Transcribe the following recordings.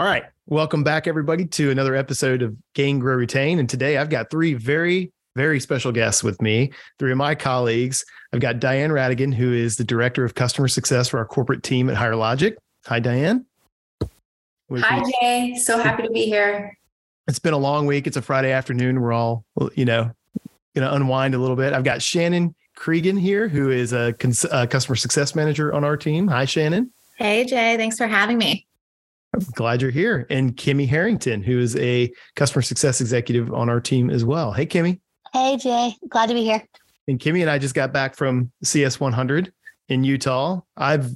All right. Welcome back, everybody, to another episode of Gain, Grow, Retain. And today I've got three very, very special guests with me, three of my colleagues. I've got Diane Radigan, who is the Director of Customer Success for our corporate team at Higher Logic. Hi, Diane. Hi, Jay. So happy to be here. It's been a long week. It's a Friday afternoon. We're all, you know, going to unwind a little bit. I've got Shannon Cregan here, who is a, cons- a customer success manager on our team. Hi, Shannon. Hey, Jay. Thanks for having me. I'm glad you're here. And Kimmy Harrington, who is a customer success executive on our team as well. Hey, Kimmy. Hey, Jay. Glad to be here. And Kimmy and I just got back from CS 100 in Utah. I've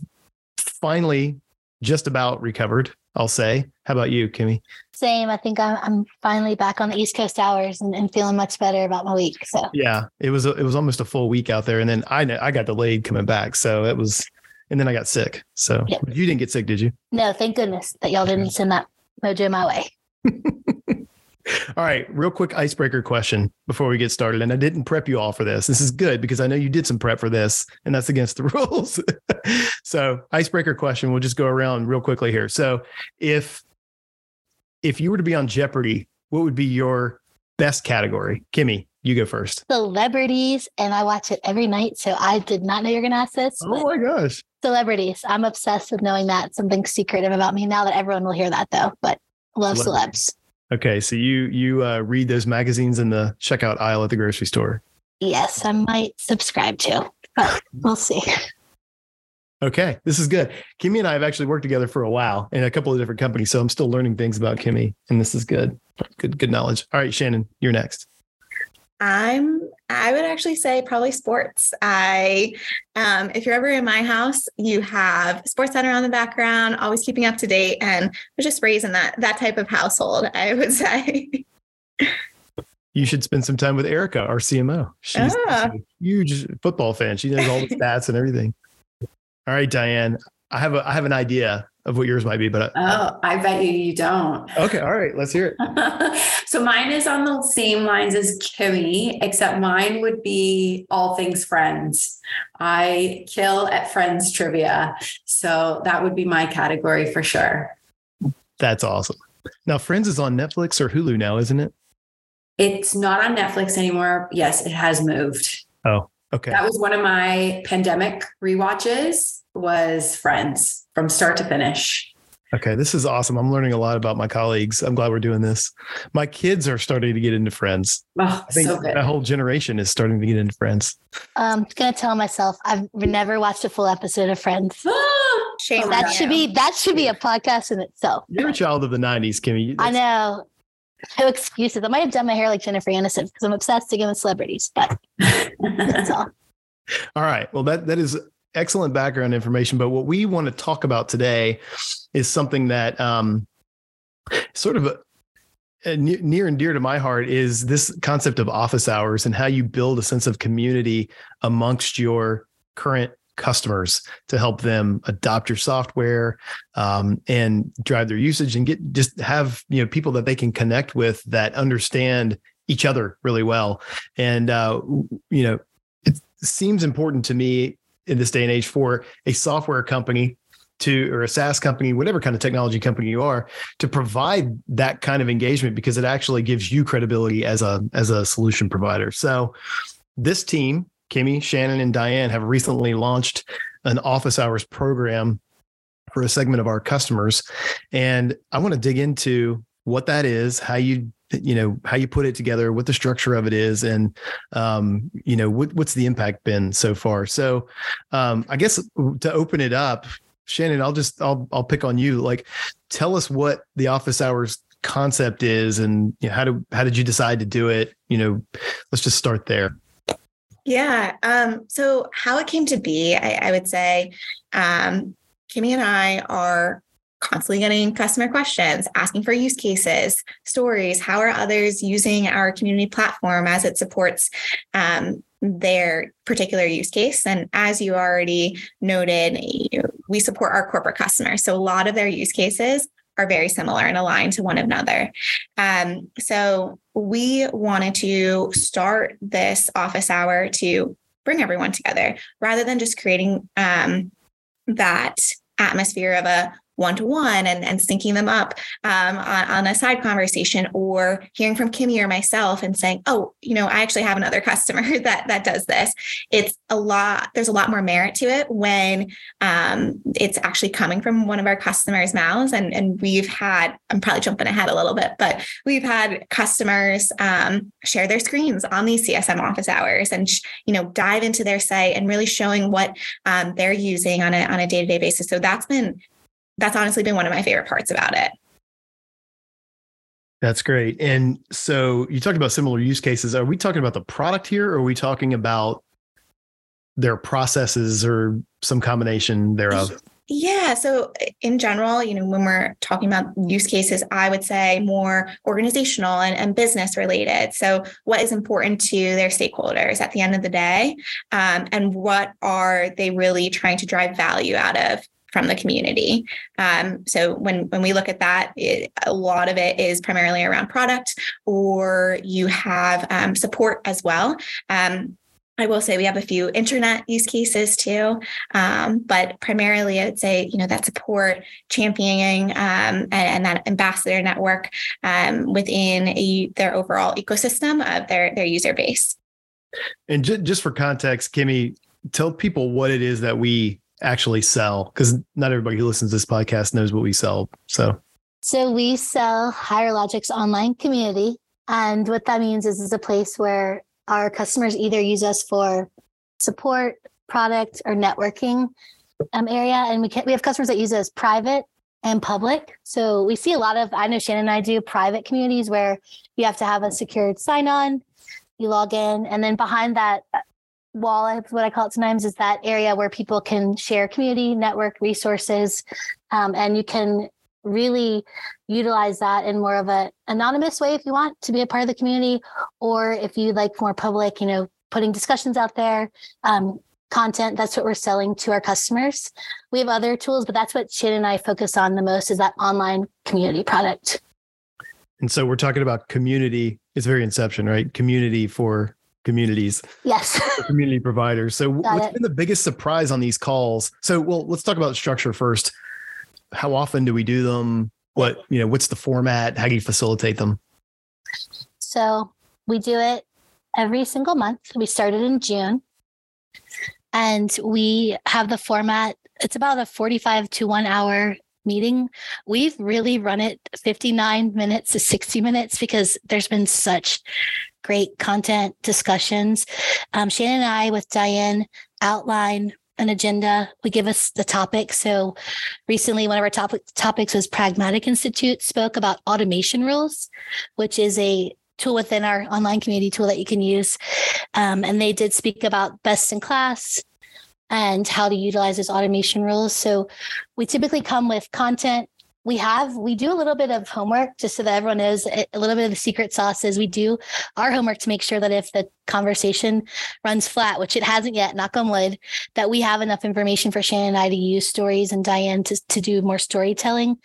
finally just about recovered, I'll say. How about you, Kimmy? Same. I think I'm, I'm finally back on the East Coast hours and, and feeling much better about my week. So yeah, it was a, it was almost a full week out there, and then I I got delayed coming back, so it was and then I got sick. So yeah. you didn't get sick, did you? No, thank goodness that y'all didn't send that mojo my way. all right, real quick icebreaker question before we get started. And I didn't prep you all for this. This is good because I know you did some prep for this, and that's against the rules. so, icebreaker question. We'll just go around real quickly here. So, if if you were to be on Jeopardy, what would be your best category? Kimmy, you go first. Celebrities, and I watch it every night. So I did not know you're going to ask this. Oh my gosh. Celebrities. I'm obsessed with knowing that something secretive about me now that everyone will hear that though. But love celebs. Okay, so you you uh, read those magazines in the checkout aisle at the grocery store. Yes, I might subscribe to, but we'll see. Okay, this is good. Kimmy and I have actually worked together for a while in a couple of different companies, so I'm still learning things about Kimmy, and this is good. Good, good knowledge. All right, Shannon, you're next. I'm I would actually say probably sports. I um if you're ever in my house, you have Sports Center on the background, always keeping up to date and was just raised in that that type of household, I would say. you should spend some time with Erica, our CMO. She's ah. a huge football fan. She knows all the stats and everything. All right, Diane. I have a I have an idea of what yours might be, but I, oh, I bet you you don't. Okay, all right, let's hear it. so mine is on the same lines as Kimmy, except mine would be all things Friends. I kill at Friends trivia, so that would be my category for sure. That's awesome. Now, Friends is on Netflix or Hulu now, isn't it? It's not on Netflix anymore. Yes, it has moved. Oh, okay. That was one of my pandemic re-watches was Friends from start to finish. Okay, this is awesome. I'm learning a lot about my colleagues. I'm glad we're doing this. My kids are starting to get into Friends. Oh, I think so good. that whole generation is starting to get into Friends. I'm um, gonna tell myself I've never watched a full episode of Friends. Shame. That should be that should be a podcast in itself. You're a child of the '90s, Kimmy. That's- I know. No excuses. I might have done my hair like Jennifer Aniston because I'm obsessed again with celebrities, but that's all. All right. Well, that that is excellent background information. But what we want to talk about today is something that um, sort of a, a near and dear to my heart is this concept of office hours and how you build a sense of community amongst your current customers to help them adopt your software um, and drive their usage and get just have you know people that they can connect with that understand each other really well and uh, you know it seems important to me in this day and age for a software company to or a SaaS company, whatever kind of technology company you are, to provide that kind of engagement because it actually gives you credibility as a as a solution provider. So this team, Kimmy, Shannon, and Diane have recently launched an office hours program for a segment of our customers. And I want to dig into what that is, how you you know how you put it together what the structure of it is and um, you know what, what's the impact been so far? So um, i guess to open it up shannon i'll just i'll i'll pick on you. Like tell us what the office hours concept is and you know, how do how did you decide to do it? You know let's just start there yeah um, so how it came to be i, I would say um, kimmy and i are constantly getting customer questions, asking for use cases, stories. How are others using our community platform as it supports um, their particular use case? And as you already noted, you we support our corporate customers. So a lot of their use cases are very similar and aligned to one another. Um, so we wanted to start this office hour to bring everyone together rather than just creating um, that atmosphere of a one to one and and syncing them up um, on, on, a side conversation, or hearing from Kimmy or myself and saying, "Oh, you know, I actually have another customer that that does this." It's a lot. There's a lot more merit to it when um, it's actually coming from one of our customers' mouths, and and we've had. I'm probably jumping ahead a little bit, but we've had customers um, share their screens on these CSM office hours and you know dive into their site and really showing what um, they're using on a on a day to day basis. So that's been that's honestly been one of my favorite parts about it. That's great. And so you talked about similar use cases. Are we talking about the product here or are we talking about their processes or some combination thereof? Yeah. So, in general, you know, when we're talking about use cases, I would say more organizational and, and business related. So, what is important to their stakeholders at the end of the day? Um, and what are they really trying to drive value out of from the community. Um, so when when we look at that, it, a lot of it is primarily around product, or you have um, support as well. Um, I will say we have a few internet use cases too, um, but primarily I would say you know that support, championing, um, and, and, that ambassador network um, within a, their overall ecosystem of their their user base. And just for context, Kimmy, tell people what it is that we actually sell, because not everybody who listens to this podcast knows what we sell. So, so we sell Higher Logic's online community, and what that means is it's a place where our customers either use us for support, product, or networking um, area. And we can, we have customers that use us private and public. So we see a lot of, I know Shannon and I do private communities where you have to have a secured sign on, you log in, and then behind that wall, what I call it sometimes, is that area where people can share community, network resources, um, and you can really utilize that in more of an anonymous way if you want to be a part of the community or if you like more public you know putting discussions out there um, content that's what we're selling to our customers. We have other tools but that's what Shannon and i focus on the most is that online community product. And so we're talking about community it's very inception right? Community for communities yes uh, community providers so Got what's it. been the biggest surprise on these calls so well let's talk about structure first how often do we do them? What, you know, what's the format? How do you facilitate them? So we do it every single month. We started in June and we have the format. It's about a 45 to one hour meeting. We've really run it 59 minutes to 60 minutes because there's been such great content discussions. Um, Shannon and I, with Diane, outline an agenda. We give us the topic. So recently, one of our topic, topics was Pragmatic Institute spoke about automation rules, which is a tool within our online community tool that you can use. Um, and they did speak about best in class and how to utilize those automation rules. So we typically come with content we have we do a little bit of homework just so that everyone knows a little bit of the secret sauce is we do our homework to make sure that if the conversation runs flat which it hasn't yet knock on wood that we have enough information for shannon and i to use stories and diane to, to do more storytelling.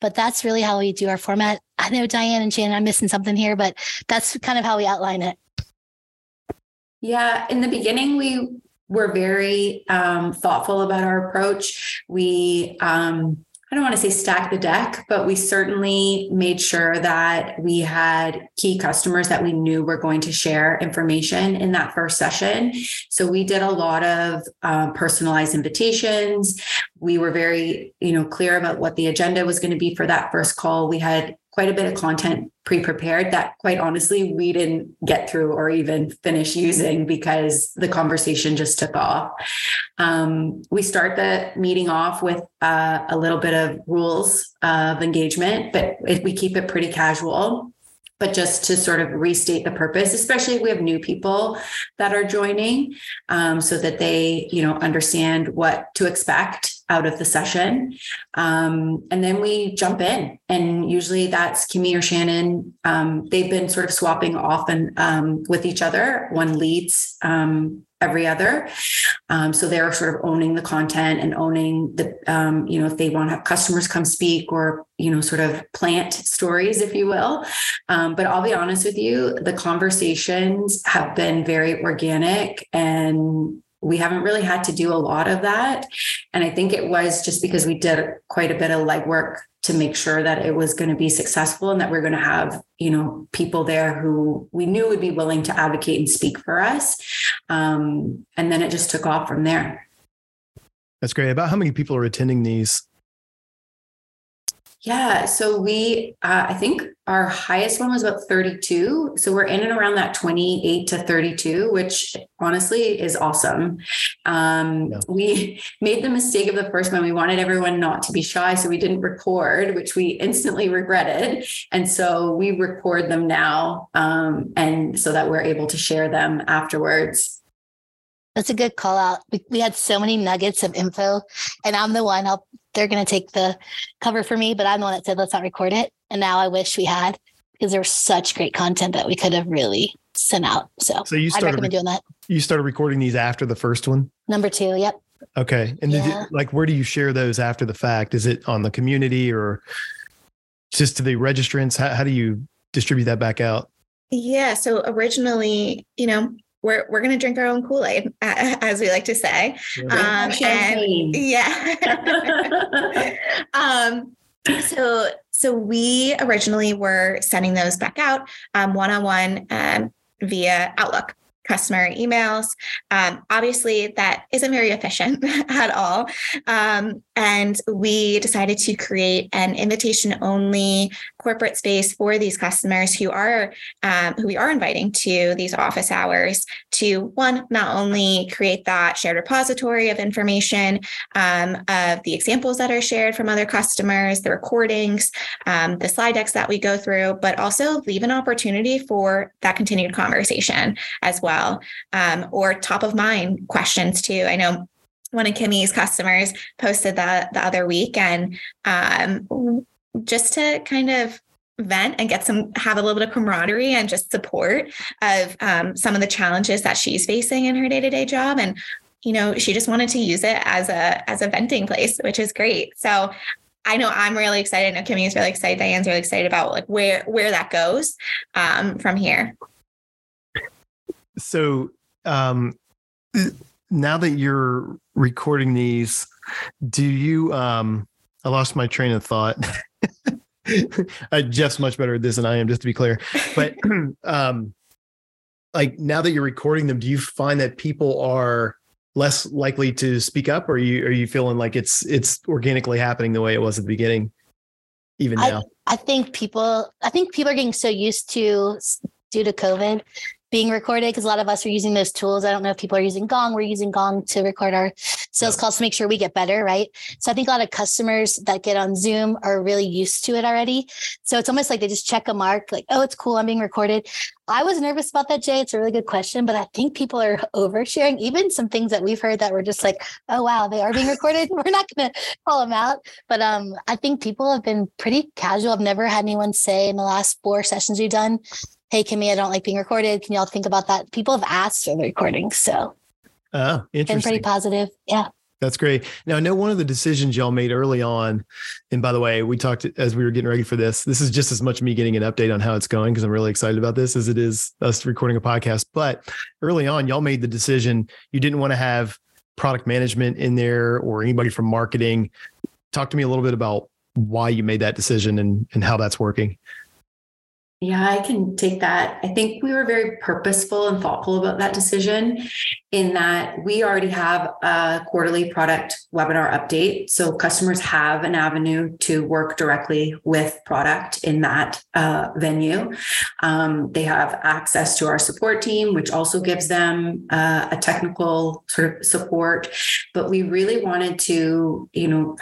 But that's really how we do our format. I know diane and shannon i'm missing something here but that's kind of how we outline it. Yeah in the beginning we were very um, thoughtful about our approach. We um, I don't want to say stack the deck, but we certainly made sure that we had key customers that we knew were going to share information in that first session. So we did a lot of uh, personalized invitations. We were very, you know, clear about what the agenda was going to be for that first call. We had quite a bit of content pre-prepared that quite honestly we didn't get through or even finish using because the conversation just took off. Um, we start the meeting off with uh, a little bit of rules of engagement but we keep it pretty casual but just to sort of restate the purpose, especially if we have new people that are joining, um, so that they, you know, understand what to expect out of the session. Um, and then we jump in, and usually that's Kimmy or Shannon. Um, they've been sort of swapping off and um, with each other. One leads um, every other. Um, so they're sort of owning the content and owning the, um, you know, if they want to have customers come speak or, you know, sort of plant stories, if you will. Um, but I'll be honest with you, the conversations have been very organic and we haven't really had to do a lot of that. And I think it was just because we did quite a bit of legwork to make sure that it was going to be successful and that we're going to have, you know, people there who we knew would be willing to advocate and speak for us. Um, and then it just took off from there. That's great. About how many people are attending these? Yeah. So we, uh, I think our highest one was about 32. So we're in and around that 28 to 32, which honestly is awesome. Um, yeah. We made the mistake of the first one. We wanted everyone not to be shy. So we didn't record, which we instantly regretted. And so we record them now. Um, and so that we're able to share them afterwards. That's a good call out. We, we had so many nuggets of info, and I'm the one. I'll, they're going to take the cover for me, but I'm the one that said let's not record it. And now I wish we had because there was such great content that we could have really sent out. So, so you started, I'd recommend doing that. You started recording these after the first one. Number two. Yep. Okay. And yeah. you, like, where do you share those after the fact? Is it on the community or just to the registrants? How, how do you distribute that back out? Yeah. So originally, you know, we're we're gonna drink our own Kool Aid, as we like to say. Um, and yeah. um, so so we originally were sending those back out one on one via Outlook customer emails. Um, obviously, that isn't very efficient at all. Um, and we decided to create an invitation only corporate space for these customers who are um, who we are inviting to these office hours to one not only create that shared repository of information um, of the examples that are shared from other customers the recordings um, the slide decks that we go through but also leave an opportunity for that continued conversation as well. Um, or top of mind questions too. I know one of Kimmy's customers posted that the other week, and um, just to kind of vent and get some have a little bit of camaraderie and just support of um, some of the challenges that she's facing in her day-to-day job and you know she just wanted to use it as a as a venting place which is great so I know I'm really excited. I know Kimmy is really excited. Diane's really excited about like where where that goes um, from here. So um, now that you're recording these, do you? Um, I lost my train of thought. uh, Jeff's much better at this than I am, just to be clear. But um, like now that you're recording them, do you find that people are less likely to speak up, or are you are you feeling like it's it's organically happening the way it was at the beginning, even now? I, I think people I think people are getting so used to due to COVID being recorded because a lot of us are using those tools. I don't know if people are using Gong. We're using Gong to record our sales calls to make sure we get better, right? So I think a lot of customers that get on Zoom are really used to it already. So it's almost like they just check a mark, like, oh, it's cool, I'm being recorded. I was nervous about that, Jay. It's a really good question, but I think people are oversharing. Even some things that we've heard that were just like, oh wow, they are being recorded. we're not gonna call them out. But um, I think people have been pretty casual. I've never had anyone say in the last four sessions we've done, hey, Kimmy, I don't like being recorded. Can y'all think about that? People have asked for the recording. So, oh, interesting. Been pretty positive. Yeah. That's great. Now, I know one of the decisions y'all made early on, and by the way, we talked as we were getting ready for this. This is just as much me getting an update on how it's going because I'm really excited about this as it is us recording a podcast. But early on, y'all made the decision you didn't want to have product management in there or anybody from marketing. Talk to me a little bit about why you made that decision and, and how that's working. Yeah, I can take that. I think we were very purposeful and thoughtful about that decision in that we already have a quarterly product webinar update. So customers have an avenue to work directly with product in that uh, venue. Um, they have access to our support team, which also gives them uh, a technical sort of support. But we really wanted to, you know,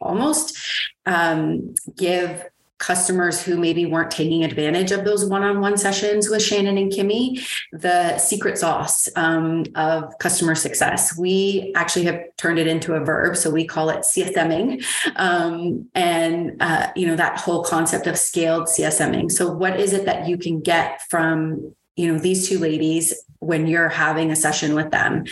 almost um, give customers who maybe weren't taking advantage of those one-on-one sessions with Shannon and Kimmy, the secret sauce um, of customer success. We actually have turned it into a verb, so we call it CSMing, um, and uh, you know that whole concept of scaled CSMing. So, what is it that you can get from you know these two ladies when you're having a session with them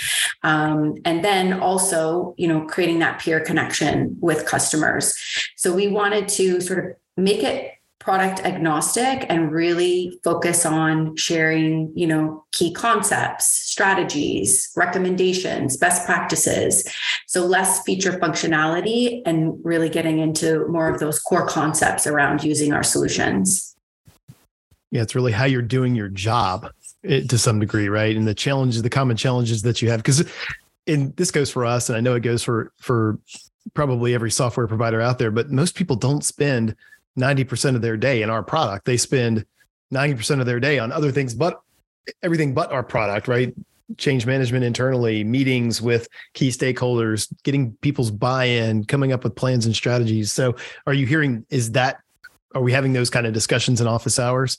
um, and then also you know creating that peer connection with customers so we wanted to sort of make it product agnostic and really focus on sharing, you know, key concepts, strategies, recommendations, best practices. So less feature functionality and really getting into more of those core concepts around using our solutions. Yeah, it's really how you're doing your job to some degree, right? And the challenges, the common challenges that you have, because and this goes for us, and I know it goes for for probably every software provider out there, but most people don't spend 90% of their day in our product. They spend 90% of their day on other things, but everything but our product, right? Change management internally, meetings with key stakeholders, getting people's buy in, coming up with plans and strategies. So, are you hearing, is that, are we having those kind of discussions in office hours?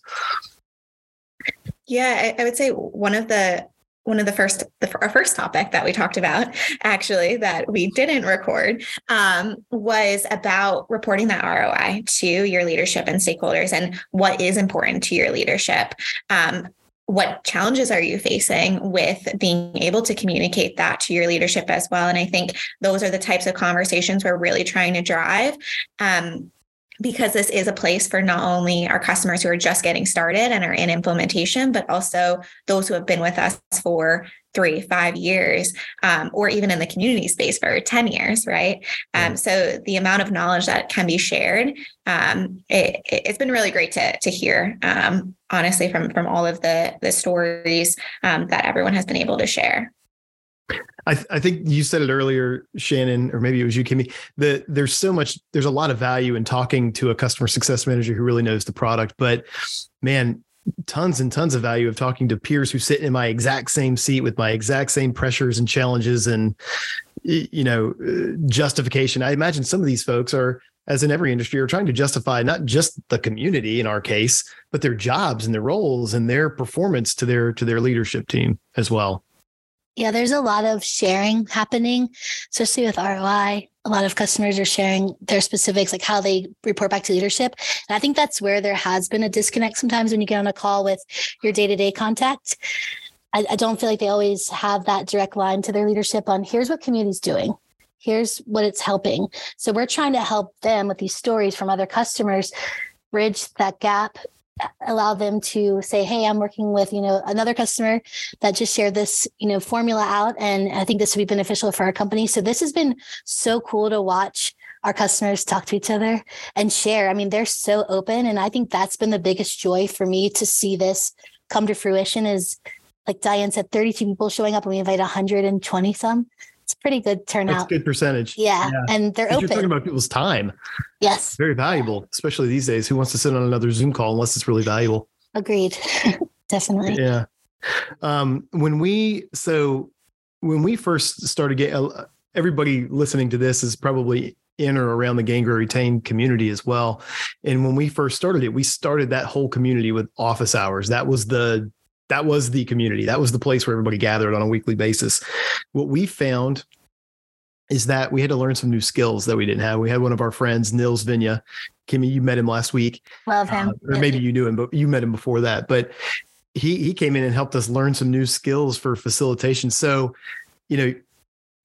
Yeah, I, I would say one of the one of the first the, our first topic that we talked about actually that we didn't record um, was about reporting that roi to your leadership and stakeholders and what is important to your leadership. Um, what challenges are you facing with being able to communicate that to your leadership as well? And i think those are the types of conversations we're really trying to drive um, because this is a place for not only our customers who are just getting started and are in implementation, but also those who have been with us for three, five years, um, or even in the community space for 10 years, right? Um, so the amount of knowledge that can be shared, um, it, has been really great to, to hear, um, honestly, from, from all of the, the stories um, that everyone has been able to share. I, th- I, think you said it earlier, Shannon, or maybe it was you, Kimmy. That there's so much, there's a lot of value in talking to a customer success manager who really knows the product. But man, tons and tons of value of talking to peers who sit in my exact same seat with my exact same pressures and challenges and you know uh, justification. I imagine some of these folks are, as in every industry, are trying to justify not just the community in our case, but their jobs and their roles and their performance to their to their leadership team as well. Yeah, there's a lot of sharing happening, especially with ROI. A lot of customers are sharing their specifics, like how they report back to leadership. And I think that's where there has been a disconnect sometimes when you get on a call with your day to day contact. I, I, don't feel like they always have that direct line to their leadership on here's what community's doing, here's what it's helping. So we're trying to help them with these stories from other customers bridge that gap allow them to say hey i'm working with you know another customer that just shared this you know formula out and i think this would be beneficial for our company. So this has been so cool to watch our customers talk to each other and share. I mean they're so open and i think that's been the biggest joy for me to see this come to fruition is like diane said 32 people showing up and we invite 120 some it's pretty good turnout. That's good percentage. Yeah. yeah. And they're open. You're talking about people's time. Yes. Very valuable, especially these days. Who wants to sit on another Zoom call unless it's really valuable? Agreed. Definitely. Yeah. Um, when we, so when we first started getting, uh, everybody listening to this is probably in or around the Gain Grow Retain community as well. And when we first started it, we started that whole community with office hours. That was the that was the community. That was the place where everybody gathered on a weekly basis. What we found is that we had to learn some new skills that we didn't have. We had one of our friends, Nils Vinje. Kimmy, you met him last week. Love him. Uh, or maybe you knew him, but you met him before that. But he he came in and helped us learn some new skills for facilitation. So, you know,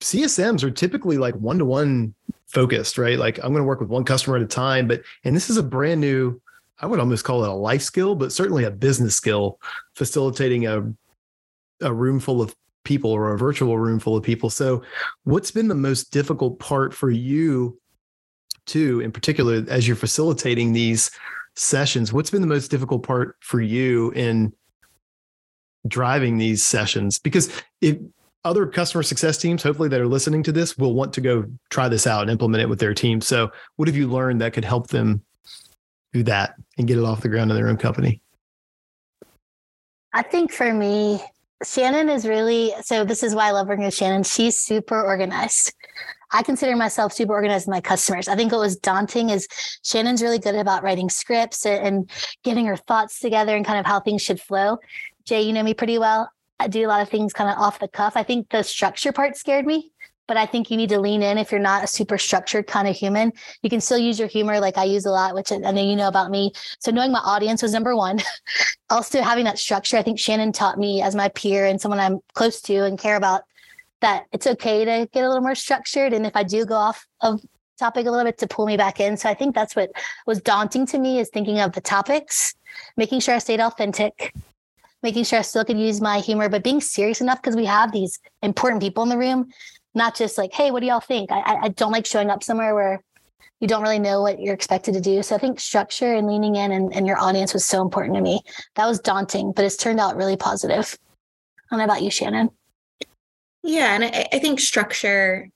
CSMs are typically like one to one focused, right? Like I'm going to work with one customer at a time, but and this is a brand new I would almost call it a life skill, but certainly a business skill, facilitating a a room full of people or a virtual room full of people. So, what's been the most difficult part for you, too, in particular, as you're facilitating these sessions? What's been the most difficult part for you in driving these sessions? Because if other customer success teams, hopefully, that are listening to this, will want to go try this out and implement it with their team. So, what have you learned that could help them do that and get it off the ground in their own company? I think for me, Shannon is really so. This is why I love working with Shannon. She's super organized. I consider myself super organized with my customers. I think what was daunting is Shannon's really good about writing scripts and getting her thoughts together and kind of how things should flow. Jay, you know me pretty well. I do a lot of things kind of off the cuff. I think the structure part scared me but I think you need to lean in if you're not a super structured kind of human. You can still use your humor, like I use a lot, which I know you know about me. So knowing my audience was number one. also having that structure, I think Shannon taught me as my peer and someone I'm close to and care about that it's okay to get a little more structured. And if I do go off of topic a little bit to pull me back in. So I think that's what was daunting to me is thinking of the topics, making sure I stayed authentic, making sure I still could use my humor, but being serious enough because we have these important people in the room, not just like, hey, what do y'all think? I, I don't like showing up somewhere where you don't really know what you're expected to do. So I think structure and leaning in and, and your audience was so important to me. That was daunting, but it's turned out really positive. Know about you, Shannon. Yeah, and I, I think structure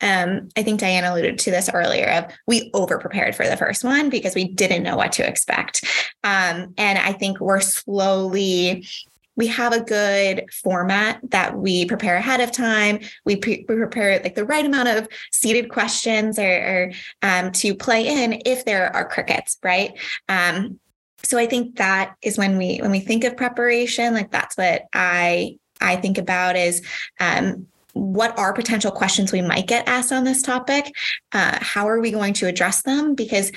um, I think Diane alluded to this earlier of we over prepared for the first one because we didn't know what to expect. Um, and I think we're slowly we have a good format that we prepare ahead of time. We, pre- we prepare like the right amount of seeded questions or, or um, to play in if there are crickets, right? Um, so I think that is when we when we think of preparation, like that's what I I think about is um, what are potential questions we might get asked on this topic? Uh, how are we going to address them? Because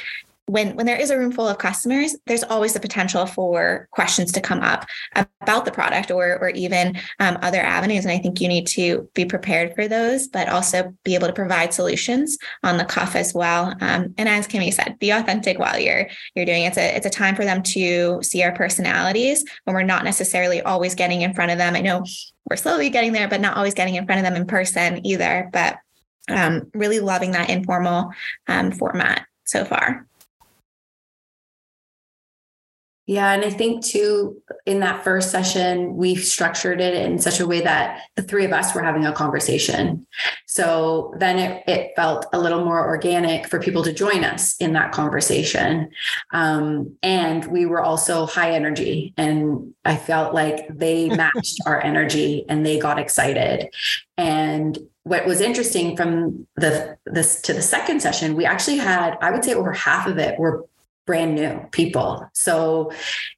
when when there is a room full of customers there's always the potential for questions to come up about the product or or even um, other avenues. And i think you need to be prepared for those but also be able to provide solutions on the cuff as well. Um, and as kimmy said be authentic while you're you're doing it. it's a it's a time for them to see our personalities when we're not necessarily always getting in front of them. I know we're slowly getting there but not always getting in front of them in person either but um, really loving that informal um, format so far yeah, and I think too, in that first session, we structured it in such a way that the three of us were having a conversation. So then it, it felt a little more organic for people to join us in that conversation. Um, and we were also high energy, and I felt like they matched our energy and they got excited. And what was interesting from the this to the second session, we actually had, I would say over half of it were brand new people. So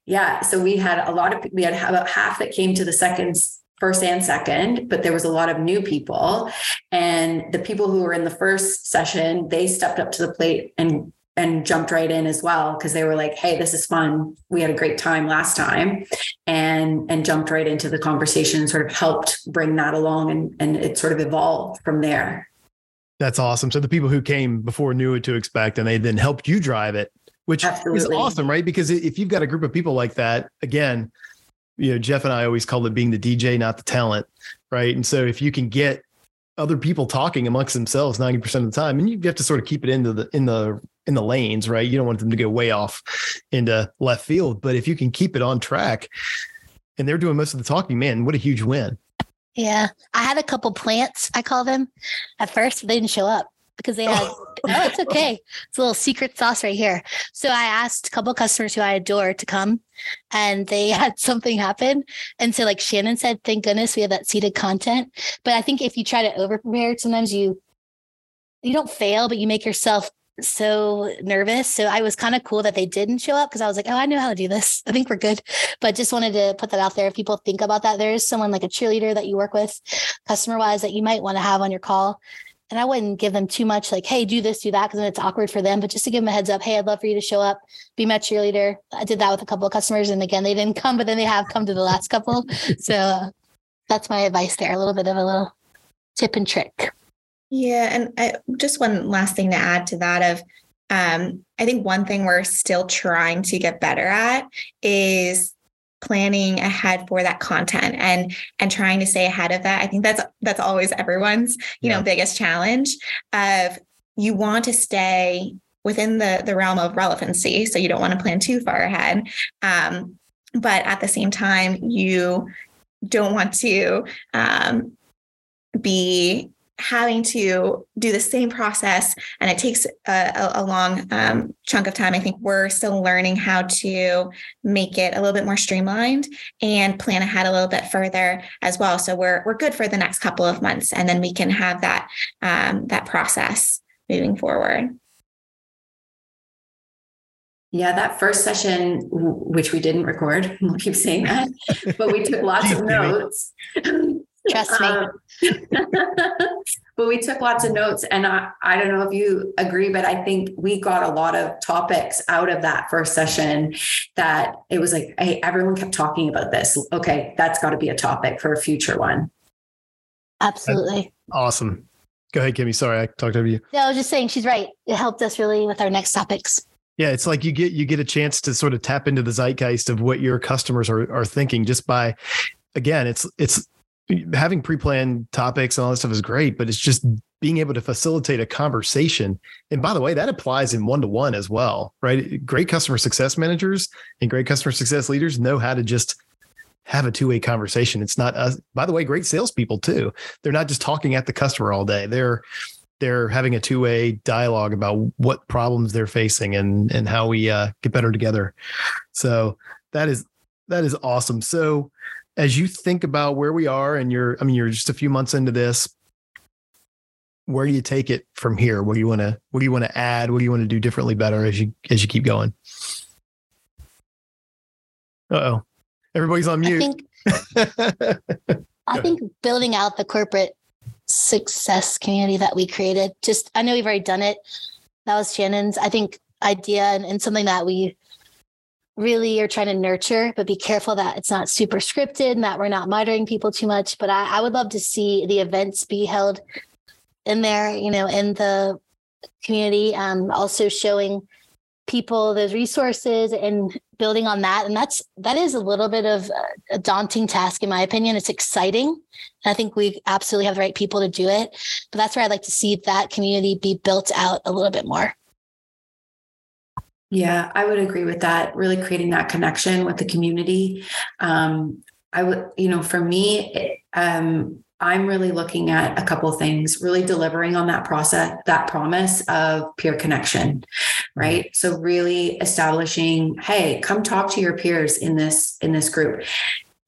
yeah, so we had a lot of we had about half that came to the second first and second, but there was a lot of new people. And the people who were in the first session, they stepped up to the plate and and jumped right in as well because they were like, "Hey, this is fun. We had a great time last time," and and jumped right into the conversation. Sort of helped bring that along, and and it sort of evolved from there. That's awesome. So the people who came before knew what to expect, and they then helped you drive it which Absolutely. is awesome, right? Because if you've got a group of people like that, again, you know, Jeff and I always call it being the DJ, not the talent, right? And so if you can get other people talking amongst themselves 90% of the time, and you have to sort of keep it into the in the in the lanes, right? You don't want them to go way off into left field. But if you can keep it on track and they're doing most of the talking, man, what a huge win. Yeah. I had a couple plants, I call them. At first, they didn't show up because they had oh, it's okay. It's a little secret sauce right here. So I asked a couple customers who I adore to come and they had something happen. And so like Shannon said, thank goodness we have that seeded content. But I think if you try to over prepare, sometimes you you don't fail, but you make yourself so nervous. So I was kind of cool that they didn't show up because I was like, oh, I know how to do this. I think we're good. But just wanted to put that out there. If people think about that, there is someone like a cheerleader that you work with customer wise that you might want to have on your call and I wouldn't give them too much like, hey, do this, do that, because then it's awkward for them. But just to give them a heads up, hey, I'd love for you to show up, be my cheerleader. I did that with a couple of customers, and again, they didn't come, but then they have come to the last couple. so uh, that's my advice there. A little bit of a little tip and trick. Yeah, and I, just one last thing to add to that of um, I think one thing we're still trying to get better at is planning ahead for that content and and trying to stay ahead of that i think that's that's always everyone's you yeah. know biggest challenge of you want to stay within the the realm of relevancy so you don't want to plan too far ahead um, but at the same time you don't want to um, be having to do the same process and it takes a, a long um, chunk of time. I think we're still learning how to make it a little bit more streamlined and plan ahead a little bit further as well. So we're we're good for the next couple of months and then we can have that um, that process moving forward. Yeah, that first session, which we didn't record, we'll keep saying that, but we took lots of notes. Trust me. Um, but we took lots of notes, and I, I don't know if you agree, but I think we got a lot of topics out of that first session that it was like, hey, everyone kept talking about this. Okay, that's got to be a topic for a future one. Absolutely. That's awesome. Go ahead, Kimmy. Sorry, I talked over you. No, I was just saying she's right. It helped us really with our next topics. Yeah, it's like you get you get a chance to sort of tap into the zeitgeist of what your customers are are thinking just by again, it's it's having pre-planned topics and all that stuff is great, but it's just being able to facilitate a conversation. And by the way, that applies in one to one as well, right? Great customer success managers and great customer success leaders know how to just have a two-way conversation. It's not us. By the way, great salespeople too. They're not just talking at the customer all day. They're they're having a two-way dialogue about what problems they're facing and and how we uh, get better together. So that is that is awesome. So as you think about where we are and you're I mean you're just a few months into this, where do you take it from here? What do you want to what do you want to add? What do you want to do differently better as you as you keep going? Uh oh. Everybody's on mute. I think, I think building out the corporate success community that we created, just I know we've already done it. That was Shannon's, I think, idea and, and something that we really are trying to nurture, but be careful that it's not super scripted and that we're not monitoring people too much. But I, I would love to see the events be held in there, you know, in the community, um, also showing people those resources and building on that. And that's that is a little bit of a daunting task in my opinion. It's exciting. And i think we absolutely have the right people to do it. But that's where i'd like to see that community be built out a little bit more yeah i would agree with that really creating that connection with the community um, i would you know for me um, I'm really looking at a couple things, really delivering on that process, that promise of peer connection, right? So really establishing, hey, come talk to your peers in this in this group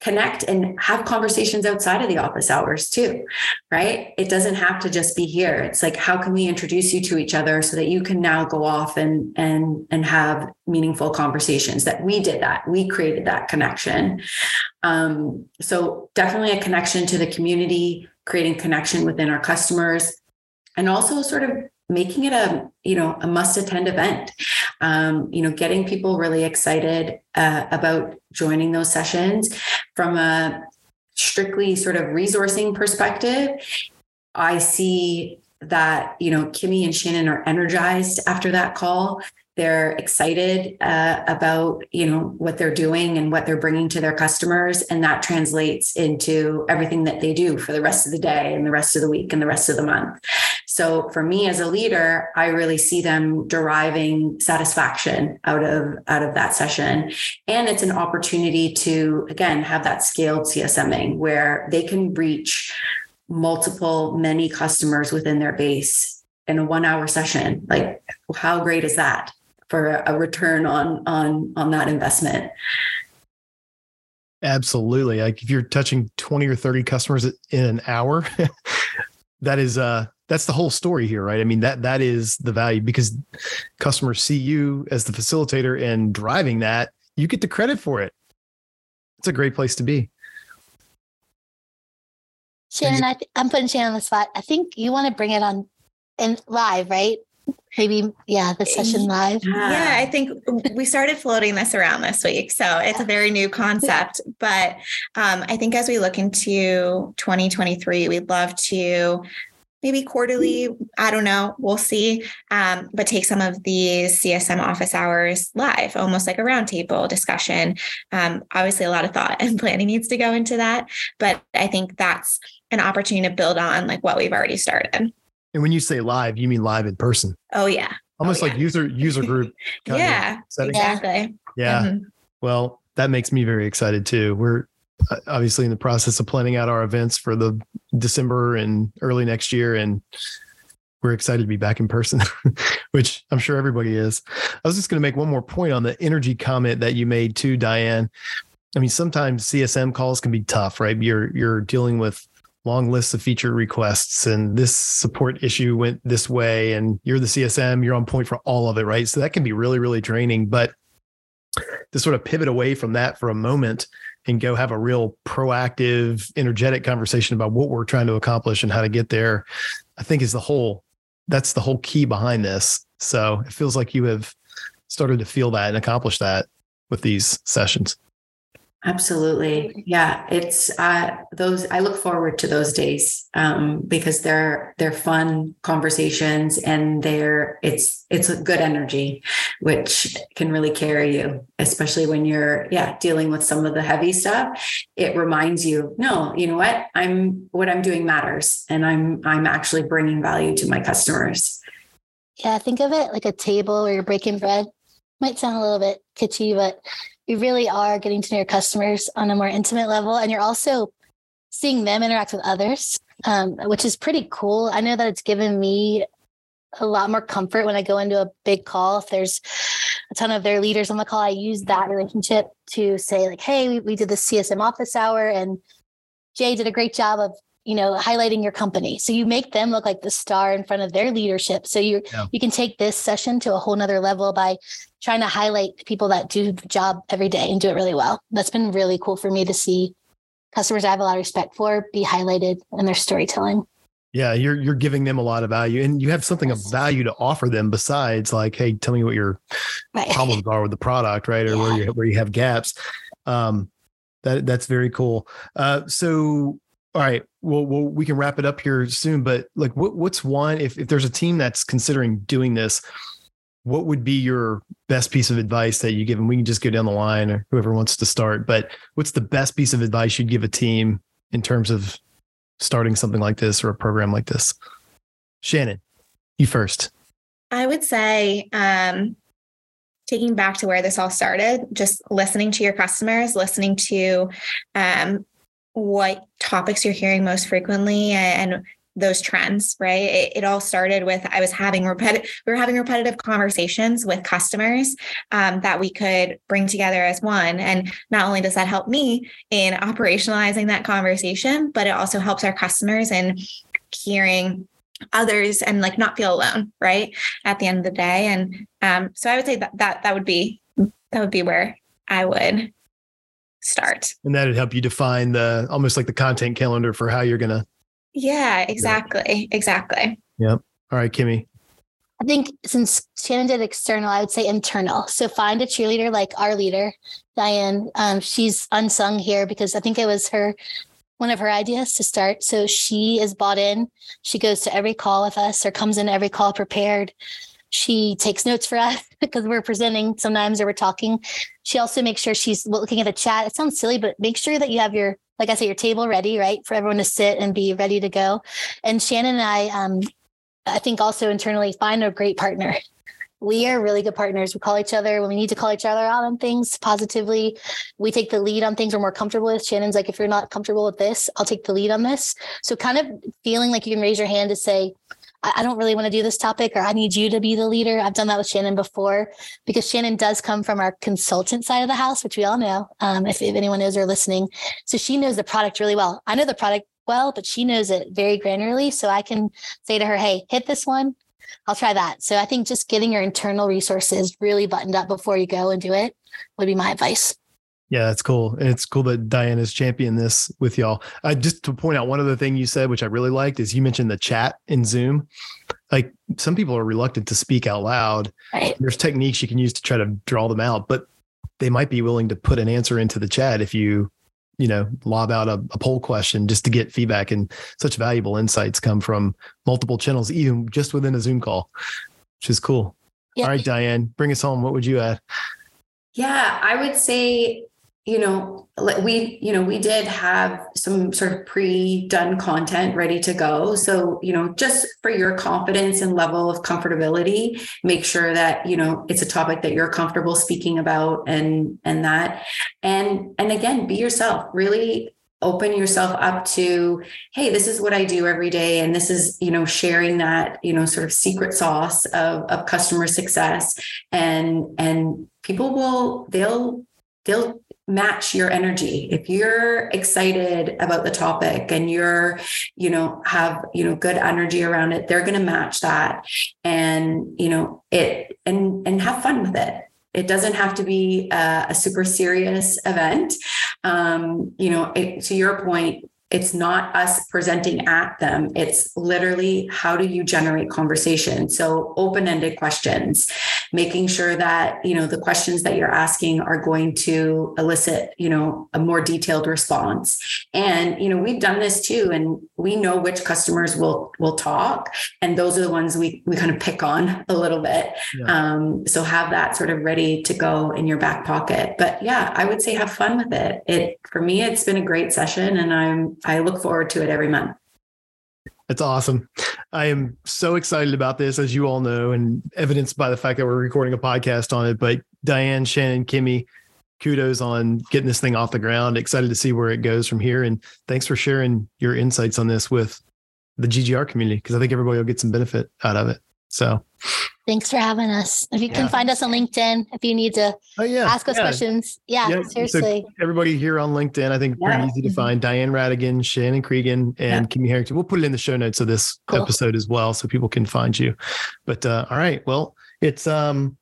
connect and have conversations outside of the office hours too, right? It doesn't have to just be here. It's like how can we introduce you to each other so that you can now go off and and and have meaningful conversations that we did that. We created that connection. Um, so definitely a connection to the community, creating connection within our customers and also sort of making it a you know a must attend event. Um, you know getting people really excited uh, about joining those sessions. From a strictly sort of resourcing perspective i see that you know kimmy and shannon are energized after that call they're excited uh, about you know what they're doing and what they're bringing to their customers. And that translates into everything that they do for the rest of the day and the rest of the week and the rest of the month. So for me as a leader i really see them deriving satisfaction out of out of that session. And it's an opportunity to again have that scaled csming where they can reach multiple many customers within their base in a one hour session. Like how great is that for a return on on on that investment. Absolutely. Like if you're touching 20 or 30 customers in an hour that is uh that's the whole story here right? I mean that that is the value because customers see you as the facilitator and driving that you get the credit for it. It's a great place to be. Shannon I th- i'm putting shannon on the spot. I think you want to bring it on in live right maybe yeah the session live. yeah i think we started floating this around this week so it's a very new concept but um, i think as we look into 2023 we'd love to maybe quarterly i don't know we'll see um, but take some of these csm office hours live almost like a roundtable discussion. Um, obviously a lot of thought and planning needs to go into that but i think that's an opportunity to build on like what we've already started and when you say live, you mean live in person. Oh yeah. Almost oh, like yeah. user user group. yeah. Exactly. Yeah. Mm-hmm. Well, that makes me very excited too. We're uh, obviously in the process of planning out our events for the December and early next year and we're excited to be back in person, which I'm sure everybody is. I was just going to make one more point on the energy comment that you made too, Diane. I mean, sometimes CSM calls can be tough, right? You're you're dealing with long lists of feature requests and this support issue went this way and you're the CSM, you're on point for all of it, right? So that can be really, really draining. But to sort of pivot away from that for a moment and go have a real proactive, energetic conversation about what we're trying to accomplish and how to get there, I think is the whole that's the whole key behind this. So it feels like you have started to feel that and accomplish that with these sessions. Absolutely. Yeah. It's uh those I look forward to those days um because they're they're fun conversations and they're it's it's a good energy which can really carry you especially when you're yeah dealing with some of the heavy stuff it reminds you no you know what I'm what I'm doing matters and I'm I'm actually bringing value to my customers. Yeah, think of it like a table where you're breaking bread. Might sound a little bit kitschy, but you really are getting to know your customers on a more intimate level and you're also seeing them interact with others um, which is pretty cool. I know that it's given me a lot more comfort when i go into a big call. If there's a ton of their leaders on the call i use that relationship to say like hey we, we did the csm office hour and jay did a great job of you know highlighting your company so you make them look like the star in front of their leadership so you yeah. you can take this session to a whole nother level by trying to highlight people that do the job every day and do it really well that's been really cool for me to see customers i have a lot of respect for be highlighted in their storytelling yeah you're you're giving them a lot of value and you have something yes. of value to offer them besides like hey tell me what your right. problems are with the product right or yeah. where you where you have gaps um that that's very cool uh so all right. Well, well, we can wrap it up here soon. But like, what, what's one if if there's a team that's considering doing this, what would be your best piece of advice that you give? And we can just go down the line, or whoever wants to start. But what's the best piece of advice you'd give a team in terms of starting something like this or a program like this? Shannon, you first. I would say um, taking back to where this all started, just listening to your customers, listening to um, what topics you're hearing most frequently and those trends, right? It, it, all started with I was having repetitive, we were having repetitive conversations with customers um, that we could bring together as one. And not only does that help me in operationalizing that conversation, but it also helps our customers in hearing others and like not feel alone, right? At the end of the day. And um, so I would say that that that would be that would be where I would start. And that'd help you define the almost like the content calendar for how you're going to. Yeah, exactly. Exactly. Yep. All right, Kimmy. I think since Shannon did external, I would say internal. So find a cheerleader like our leader, Diane. Um, she's unsung here because I think it was her one of her ideas to start. So she is bought in. She goes to every call with us or comes in every call prepared. She takes notes for us because we're presenting sometimes or we're talking. She also makes sure she's looking at the chat. It sounds silly, but make sure that you have your, like I say, your table ready, right, for everyone to sit and be ready to go. And Shannon and I, um, I think also internally find a great partner. We are really good partners. We call each other when we need to call each other out on things positively. We take the lead on things we're more comfortable with. Shannon's like, if you're not comfortable with this, I'll take the lead on this. So kind of feeling like you can raise your hand to say, I don't really want to do this topic or I need you to be the leader. I've done that with Shannon before because Shannon does come from our consultant side of the house, which we all know, um, if, if anyone knows or listening. So she knows the product really well. I know the product well, but she knows it very granularly. So I can say to her, hey, hit this one. I'll try that. So I think just getting your internal resources really buttoned up before you go and do it would be my advice. Yeah, that's cool. And it's cool that Diane has championed this with y'all. Uh, just to point out one other thing you said, which I really liked, is you mentioned the chat in Zoom. Like some people are reluctant to speak out loud. Right. There's techniques you can use to try to draw them out, but they might be willing to put an answer into the chat if you, you know, lob out a, a poll question just to get feedback. And such valuable insights come from multiple channels, even just within a Zoom call, which is cool. Yeah. All right, Diane, bring us home. What would you add? Yeah, I would say you know like we you know we did have some sort of pre-done content ready to go. So you know just for your confidence and level of comfortability make sure that you know it's a topic that you're comfortable speaking about and and that. And and again be yourself. Really open yourself up to hey this is what i do every day. And this is you know sharing that you know sort of secret sauce of, of customer success. And and people will they'll they'll match your energy. If you're excited about the topic and you're you know have you know good energy around it they're going to match that. And you know it and and have fun with it. It doesn't have to be a, a super serious event. Um you know it, to your point it's not us presenting at them. It's literally how do you generate conversation? So open-ended questions, making sure that, you know, the questions that you're asking are going to elicit, you know, a more detailed response. And, you know, we've done this too, and we know which customers will will talk. And those are the ones we we kind of pick on a little bit. Yeah. Um, so have that sort of ready to go in your back pocket. But yeah, I would say have fun with it. It for me, it's been a great session and I'm I look forward to it every month. That's awesome. I am so excited about this, as you all know, and evidenced by the fact that we're recording a podcast on it. But Diane, Shannon, Kimmy, kudos on getting this thing off the ground. Excited to see where it goes from here. And thanks for sharing your insights on this with the GGR community because I think everybody will get some benefit out of it. So thanks for having us. If you yeah. can find us on LinkedIn, if you need to oh, yeah. ask us yeah. questions. Yeah, seriously. So everybody here on LinkedIn, I think pretty easy to mm-hmm. find Diane Radigan, Shannon Cregan, and Kimmy Harrington. We'll put it in the show notes of this cool. episode as well so people can find you. But uh, all right. Well, it's um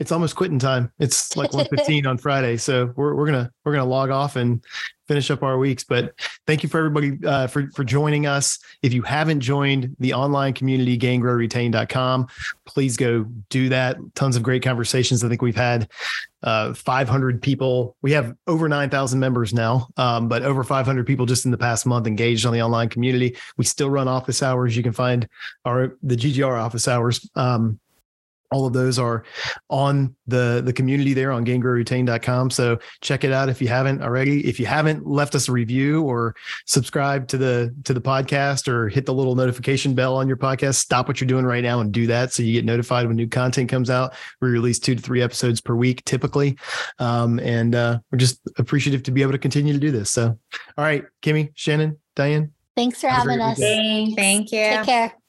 it's almost quitting time. It's like 1:15 on Friday. So we're we're gonna we're gonna log off and finish up our weeks. But thank you for everybody uh, for for joining us. If you haven't joined the online community gaingrowretain.com, please go do that. Tons of great conversations. I think we've had uh, 500 people. We have over 9,000 members now, um, but over 500 people just in the past month engaged on the online community. We still run office hours. You can find our the GGR office hours. Um, all of those are on the the community there on gaingrowretain.com so check it out if you haven't already. If you haven't left us a review or subscribe to the to the podcast or hit the little notification bell on your podcast stop what you're doing right now and do that so you get notified when new content comes out. We release two to three episodes per week typically. Um, and uh, we're just appreciative to be able to continue to do this. So all right kimmy shannon diane. Thanks for having us. thank you. Take care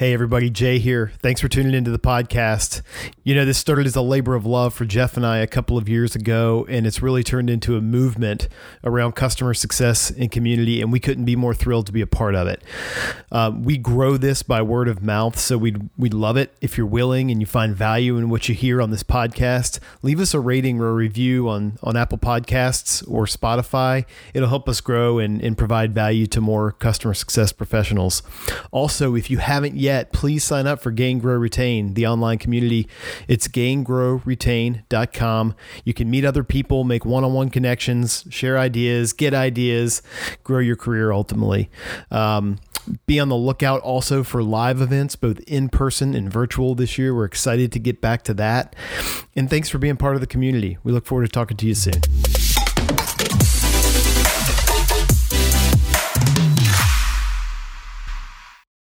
Hey, everybody, Jay here. Thanks for tuning into the podcast. You know, this started as a labor of love for Jeff and I a couple of years ago, and it's really turned into a movement around customer success and community, and we couldn't be more thrilled to be a part of it. Um, we grow this by word of mouth, so we'd, we'd love it if you're willing and you find value in what you hear on this podcast. Leave us a rating or a review on, on Apple Podcasts or Spotify. It'll help us grow and, and provide value to more customer success professionals. Also, if you haven't yet, yet, please sign up for Gain Grow Retain, the online community. It's gaingrowretain.com. You can meet other people, make one on one connections, share ideas, get ideas, grow your career ultimately. Um, be on the lookout also for live events, both in person and virtual this year. We're excited to get back to that. And thanks for being part of the community. We look forward to talking to you soon.